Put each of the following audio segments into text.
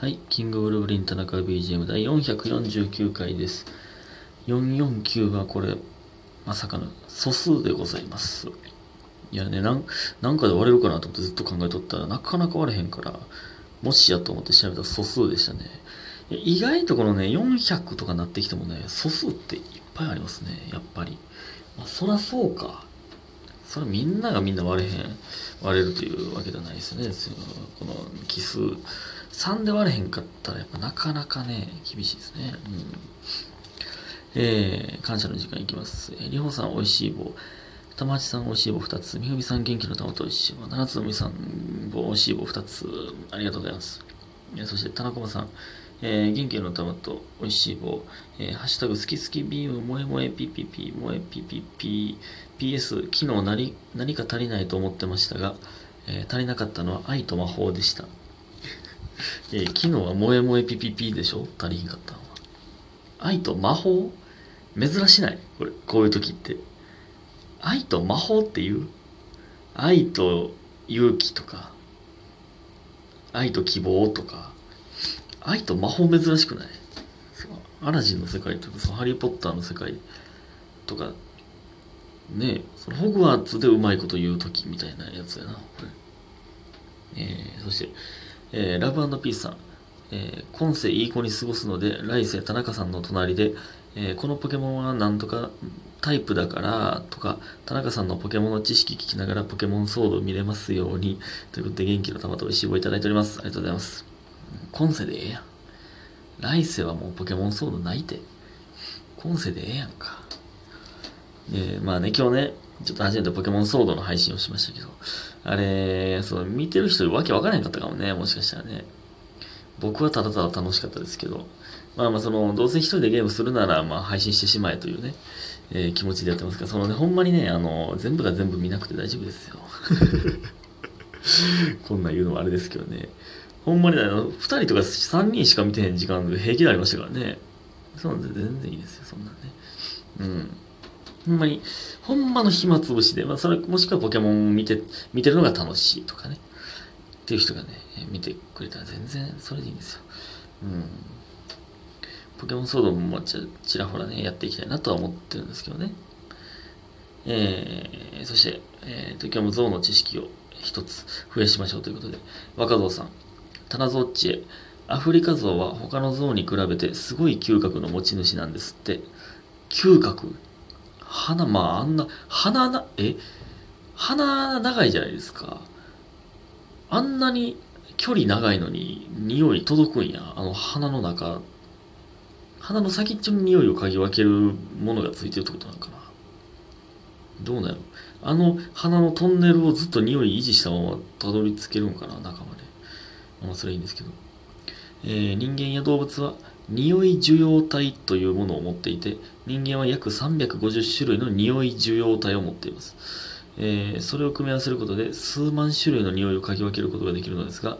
はい、キングブルーリン田中 BGM 第449回です。449はこれ、まさかの素数でございます。いやね、なんなんかで割れるかなと思ってずっと考えとったらなかなか割れへんから、もしやと思って調べたら素数でしたね。意外とこのね、400とかなってきてもね、素数っていっぱいありますね、やっぱり。まあ、そらそうか。それみんながみんな割れへん、割れるというわけじゃないですよね。この奇数。3で割れへんかったらやっぱなかなかね、厳しいですね。うん。えー、感謝の時間いきます。えー、りほさんおいしい棒。玉八さんおいしい棒2つ。みふみさん元気の玉とおいしい棒。七つのみさん棒おいしい棒2つ。ありがとうございます。えーそして、田中さん。えー、元気の玉とおいしい棒。えー、ハッシュタグ好き好きビーム萌え萌えピピピ萌えピピピ PS 昨日何何か足りないと思ってましたが、えー足りなかったのは愛と魔法でした。えー昨日は萌え萌えピピピでしょ？足りひんかったのは。愛と魔法？珍しない。これ、こういう時って。愛と魔法って言う？愛と勇気とか、愛と希望とか、愛と魔法珍しくない？アラジンの世界とか、そのハリー・ポッターの世界とか、ね、そのホグワーツでうまいこと言う時みたいなやつやな、これ。えー、そして、えーラブピースさん、えー今世いい子に過ごすので、来世田中さんの隣で、えーこのポケモンはなんとかタイプだからとか、田中さんのポケモンの知識聞きながらポケモンソード見れますように、ということで元気の玉と美味しい棒いただいております。ありがとうございます。今世でええやん。来世はもうポケモンソードないて。今世でええやんか。で、まあね、今日ね、ちょっと初めてポケモンソードの配信をしましたけど、あれ、そう、見てる人わけわからへんかったかもね、もしかしたらね。僕はただただ楽しかったですけど、まあまあその、どうせ一人でゲームするなら、まあ配信してしまえというね、えー気持ちでやってますから、そのね、ほんまにね、あの、全部が全部見なくて大丈夫ですよ。こんなん言うのもあれですけどね。ほんまにねあの、二人とか三人しか見てへん時間で平気でありましたからね。そうなんで全然いいですよ、そんなんね。うん。ほんまに、ほんまの暇つぶしで、まあ、それ、もしくはポケモン見て、見てるのが楽しいとかね。っていう人がね、見てくれたら全然それでいいんですよ。うん。ポケモンソードもちちらほらね、やっていきたいなとは思ってるんですけどね。えー、そして、えー、今日も象の知識を一つ増やしましょうということで、若造さん、棚ゾッチへ、アフリカゾウは他のゾウに比べてすごい嗅覚の持ち主なんですって。嗅覚？鼻、まああんな、鼻な、え？鼻長いじゃないですか。あんなに距離長いのに匂い届くんや。あの鼻の中。鼻の先っちょに匂いを嗅ぎ分けるものがついてるってことなのかな。どうなのあの鼻のトンネルをずっと匂い維持したままたどり着けるんかな中まで。まあそれはいいんですけど。えー人間や動物は？匂い受容体というものを持っていて人間は約350種類の匂い受容体を持っています、えーそれを組み合わせることで数万種類の匂いを嗅ぎ分けることができるのですが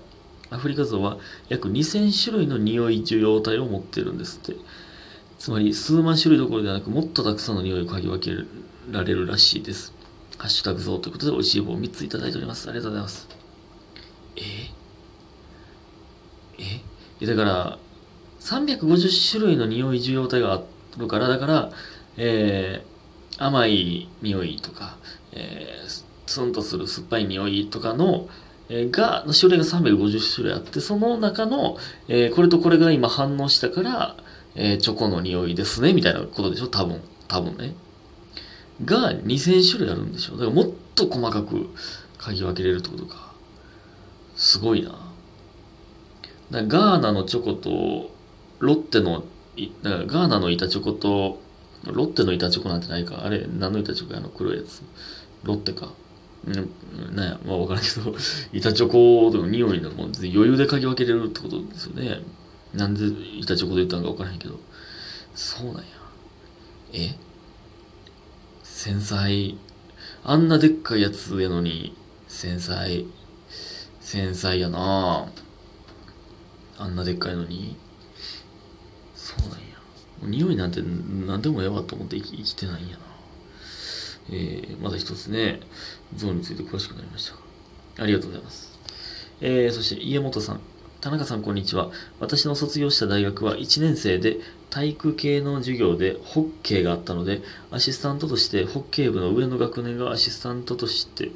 アフリカゾウは約2000種類の匂い受容体を持っているんですって。つまり数万種類どころではなくもっとたくさんの匂いを嗅ぎ分けられるらしいです。ハッシュタグゾウということで美味しい棒を3ついただいております。ありがとうございます。えー？えいやだから、350種類の匂い受容体があるから、だから、えー、甘い匂いとか、えー、ツンとする酸っぱい匂いとかの、えーが、種類が350種類あって、その中の、えーこれとこれが今反応したから、えーチョコの匂いですね、みたいなことでしょ？多分。多分ね。が2000種類あるんでしょ？だからもっと細かく嗅ぎ分けれるってことか。すごいな。ガーナのチョコとロッテのだからガーナの板チョコとロッテの板チョコなんてないか。あれ何の板チョコやの黒いやつ。ロッテか。うんなんや。まあ分からんけど。板チョコとか匂いのも余裕で嗅ぎ分けれるってことですよね。なんで板チョコで言ったのか分からへんけど。そうなんや。え？繊細。あんなでっかいやつやのに繊細。繊細やな。あんなでっかいのに。そうなんや匂いなんて何でもええわと思って生きてないんやなえー、また一つね象について詳しくなりましたありがとうございますえー、そして家元さん田中さんこんにちは。私の卒業した大学は1年生で体育系の授業でホッケーがあったので、アシスタントとしてホッケー部の上の学年がアシスタントとして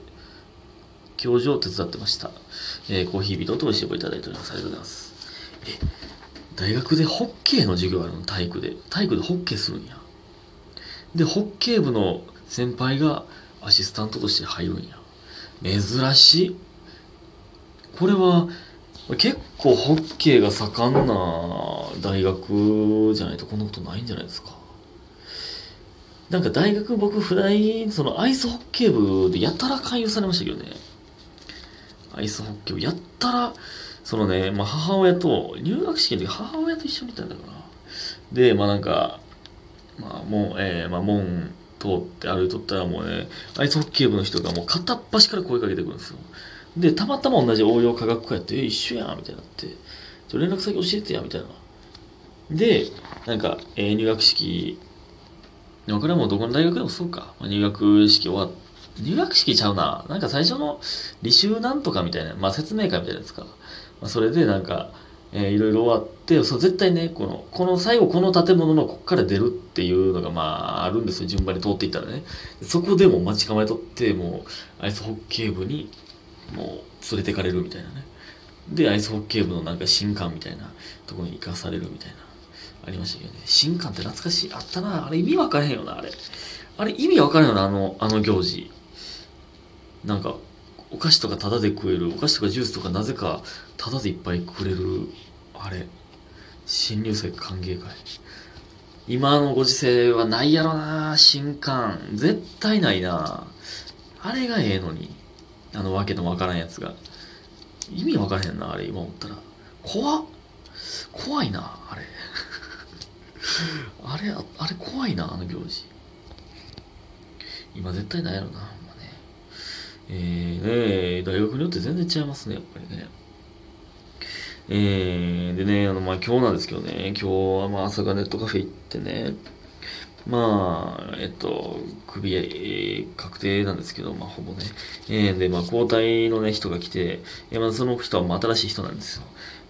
教授を手伝ってました。えーコーヒービートと美味しい棒いただいております。ありがとうございます。大学でホッケーの授業あるの体育で。体育でホッケーするんや。で、ホッケー部の先輩がアシスタントとして入るんや。珍しい。これは、結構ホッケーが盛んな大学じゃないとこんなことないんじゃないですか。なんか大学僕普段、そのアイスホッケー部でやたら勧誘されましたけどね。アイスホッケー部やったら、そのね、まあ母親と、入学式の時母親と一緒にいたんだから。で、まあなんか、まあもう、えー、まあ門通って歩いとったらもうね、アイスホッケー部の人がもう片っ端から声かけてくるんですよ。で、たまたま同じ応用科学科やって、え、一緒やんみたいになって、ちょ連絡先教えてや、みたいな。で、なんか、えー入学式、でもこれはもどこの大学でもそうか。まあ入学式終わって入学式ちゃうな。なんか最初の履修なんとかみたいな、まあ説明会みたいなやつか。まあ、それでなんか、えーいろいろ終わって、そう絶対ね、この、この最後この建物のこっから出るっていうのがまああるんですよ。順番に通っていったらね。そこでも待ち構えとって、もうアイスホッケー部にもう連れてかれるみたいなね。で、アイスホッケー部のなんか新館みたいなところに行かされるみたいな。ありましたけどね。新館って懐かしい。あったな。あれ意味わからへんよな、あれ。あれ意味わからんよな、あの、あの行事。なんか、お菓子とかタダで食える。お菓子とかジュースとかなぜかタダでいっぱいくれる。あれ。新入生歓迎会。今のご時世はないやろな、新刊。絶対ないな。あれがええのに。あのわけのわからんやつが。意味わからへんな、あれ今思ったら。怖っ。怖いな、あれ。あれ、あれ怖いな、あの行事。今絶対ないやろな、えー、ね大学によって全然違いますね、やっぱりね。えー、でね、あの、まあ、今日なんですけどね、今日はまあ、朝がネットカフェ行ってね、まあ、えっと、首、えー確定なんですけど、まあ、ほぼね。えーで、まあ、交代のね、人が来て、えーまあ、その人はまあ新しい人なんですよ。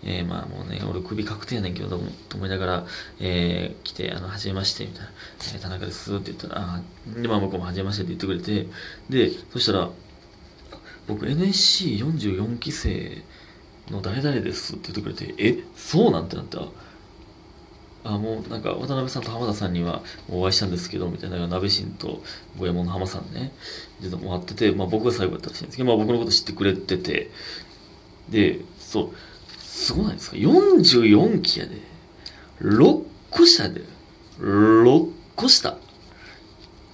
えーまあ、もうね、俺首確定やねんけど、と思いながら、えー来て、あの、はじめまして、みたいな、えー田中ですって言ったら、あーで、まあ、向こうもはじめましてって言ってくれて、で、そしたら、僕 NSC44 期生の誰々ですって言ってくれて、え、そうなんてなった？あ、もうなんか渡辺さんと浜田さんにはお会いしたんですけど、みたいな、鍋新と五右衛門の浜さんね、ちょっとも会ってて、まあ僕が最後だったらしいんですけど、まあ僕のこと知ってくれてて、で、そう、すごないですか ?44 期やで。6個下で。6個下。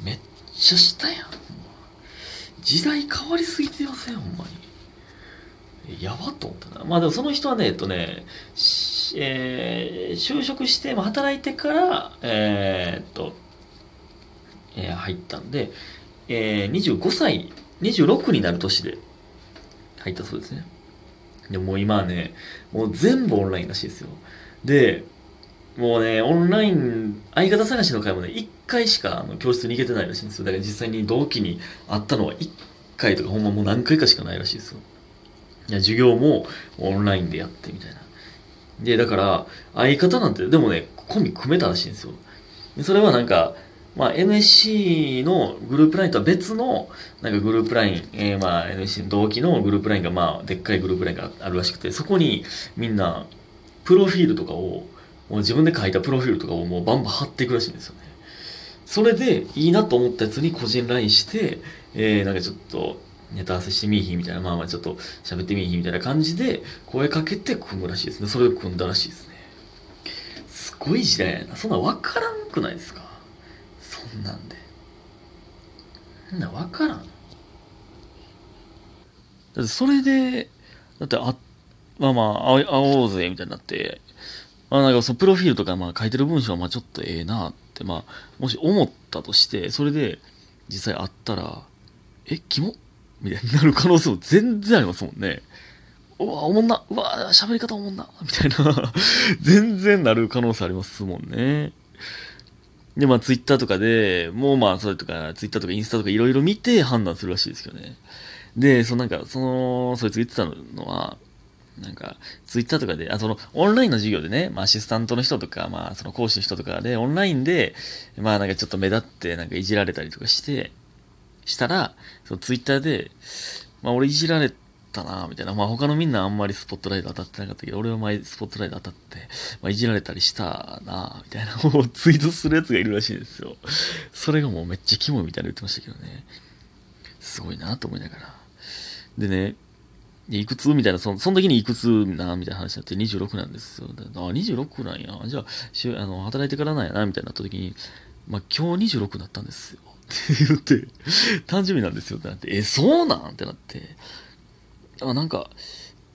めっちゃ下やん。時代変わりすぎてません、ほんまに。やばと思ったな。まあでもその人はね、えっとね、えー就職して、働いてから、えーっと、えー入ったんで、えー25歳、26になる年で入ったそうですね。でもう今はね、もう全部オンラインらしいですよ。で、もうね、オンライン、相方探しの会もね、1回しかあの教室に行けてないらしいんですよ。だから実際に同期に会ったのは1回とか、ほんまもう何回かしかないらしいですよ。いや、授業もオンラインでやってみたいな。で、だから、相方なんて、でもね、コンビ組めたらしいんですよ。それはなんか、まあ、NSC のグループラインとは別の、なんかグループライン、えー、まあ、NSC の同期のグループラインが、まあ、でっかいグループラインがあるらしくて、そこにみんな、プロフィールとかを、もう自分で書いたプロフィールとかをもうバンバン貼っていくらしいんですよね。それで、いいなと思ったやつに個人 LINE して、えー、なんかちょっと、ネタ合わせしてみいひみたいな、まあまあちょっと喋ってみいひみたいな感じで、声かけて組むらしいですね。それで組んだらしいですね。すごい時代やな。そんなん分からんくないですか？そんなんで。そんなん分からん。だってそれで、だってあ、まあまあ、会おうぜ、みたいになって、まあなんかそのプロフィールとかまあ書いてる文章はまあちょっとええなって、まあ、もし思ったとして、それで実際会ったら、え、キモみたいになる可能性も全然ありますもんね。うわ、おもんな。うわ、喋り方おもんな。みたいな。全然なる可能性ありますもんね。で、まあ、ツイッターとかで、もうまあ、それとか、ツイッターとかインスタとかいろいろ見て判断するらしいですけどね。で、そのなんか、その、そいつ言ってたのは、なんか、ツイッターとかで、あ、その、オンラインの授業でね、まあ、アシスタントの人とか、まあ、その講師の人とかで、オンラインで、まあ、なんかちょっと目立って、なんかいじられたりとかして、したら、そのツイッターで、まあ、俺いじられたなみたいな。まあ、他のみんなあんまりスポットライト当たってなかったけど、俺は前スポットライト当たって、まあ、いじられたりしたなみたいな のをツイートするやつがいるらしいんですよ。それがもうめっちゃキモいみたいな言ってましたけどね。すごいなと思いながら。でね、いくつ？みたいな、そのその時にいくつなみたいな話になって26なんですよ。あ、26なんや。じゃあ、しあの働いてからなんやなみたいになった時に、まあ、今日26だったんですよ。って言って、誕生日なんですよってなって、え、そうなん？ってなって、あ、なんか、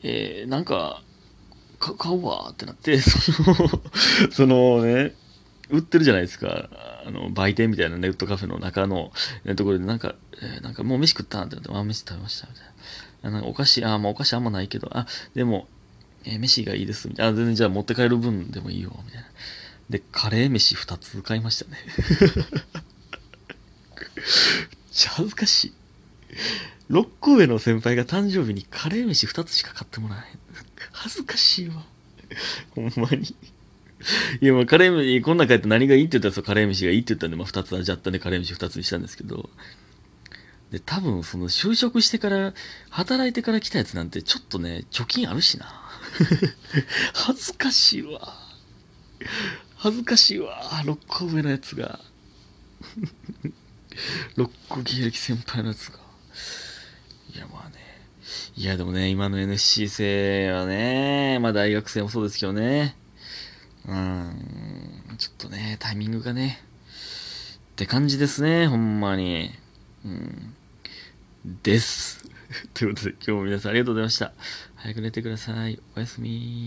えー、なんか、か買うわってなって、その そのね、売ってるじゃないですか。あの、売店みたいなネットカフェの中の、ね、ところで、なんか、えー、なんかもう飯食ったんってなって、あ、飯食べました、みたいな。なんかお菓子、あ、まあお菓子あんまないけど、あ、でも、えー、飯がいいです、みたいな。あ、全然じゃあ持って帰る分でもいいよ、みたいな。で、カレー飯2つ買いましたね。ち ゃ恥ずかしい。6個上の先輩が誕生日にカレー飯2つしか買ってもらえん。恥ずかしいわ。ほんまに。いや、まあ、カレー飯、こんな帰って何がいいって言ったら、カレー飯がいいって言ったんで、まあ、2つ味わったんで、カレー飯2つにしたんですけど、で、多分、その、就職してから、働いてから来たやつなんて、ちょっとね、貯金あるしな。恥ずかしいわ。恥ずかしいわ。6個上のやつが。6個芸歴先輩のやつが。いや、まあね。いや、でもね、今の NSC 生はね、まあ大学生もそうですけどね。うん、ちょっとね、タイミングがね。って感じですね、ほんまに。うん。です。ということで、今日も皆さんありがとうございました。早く寝てください。おやすみ。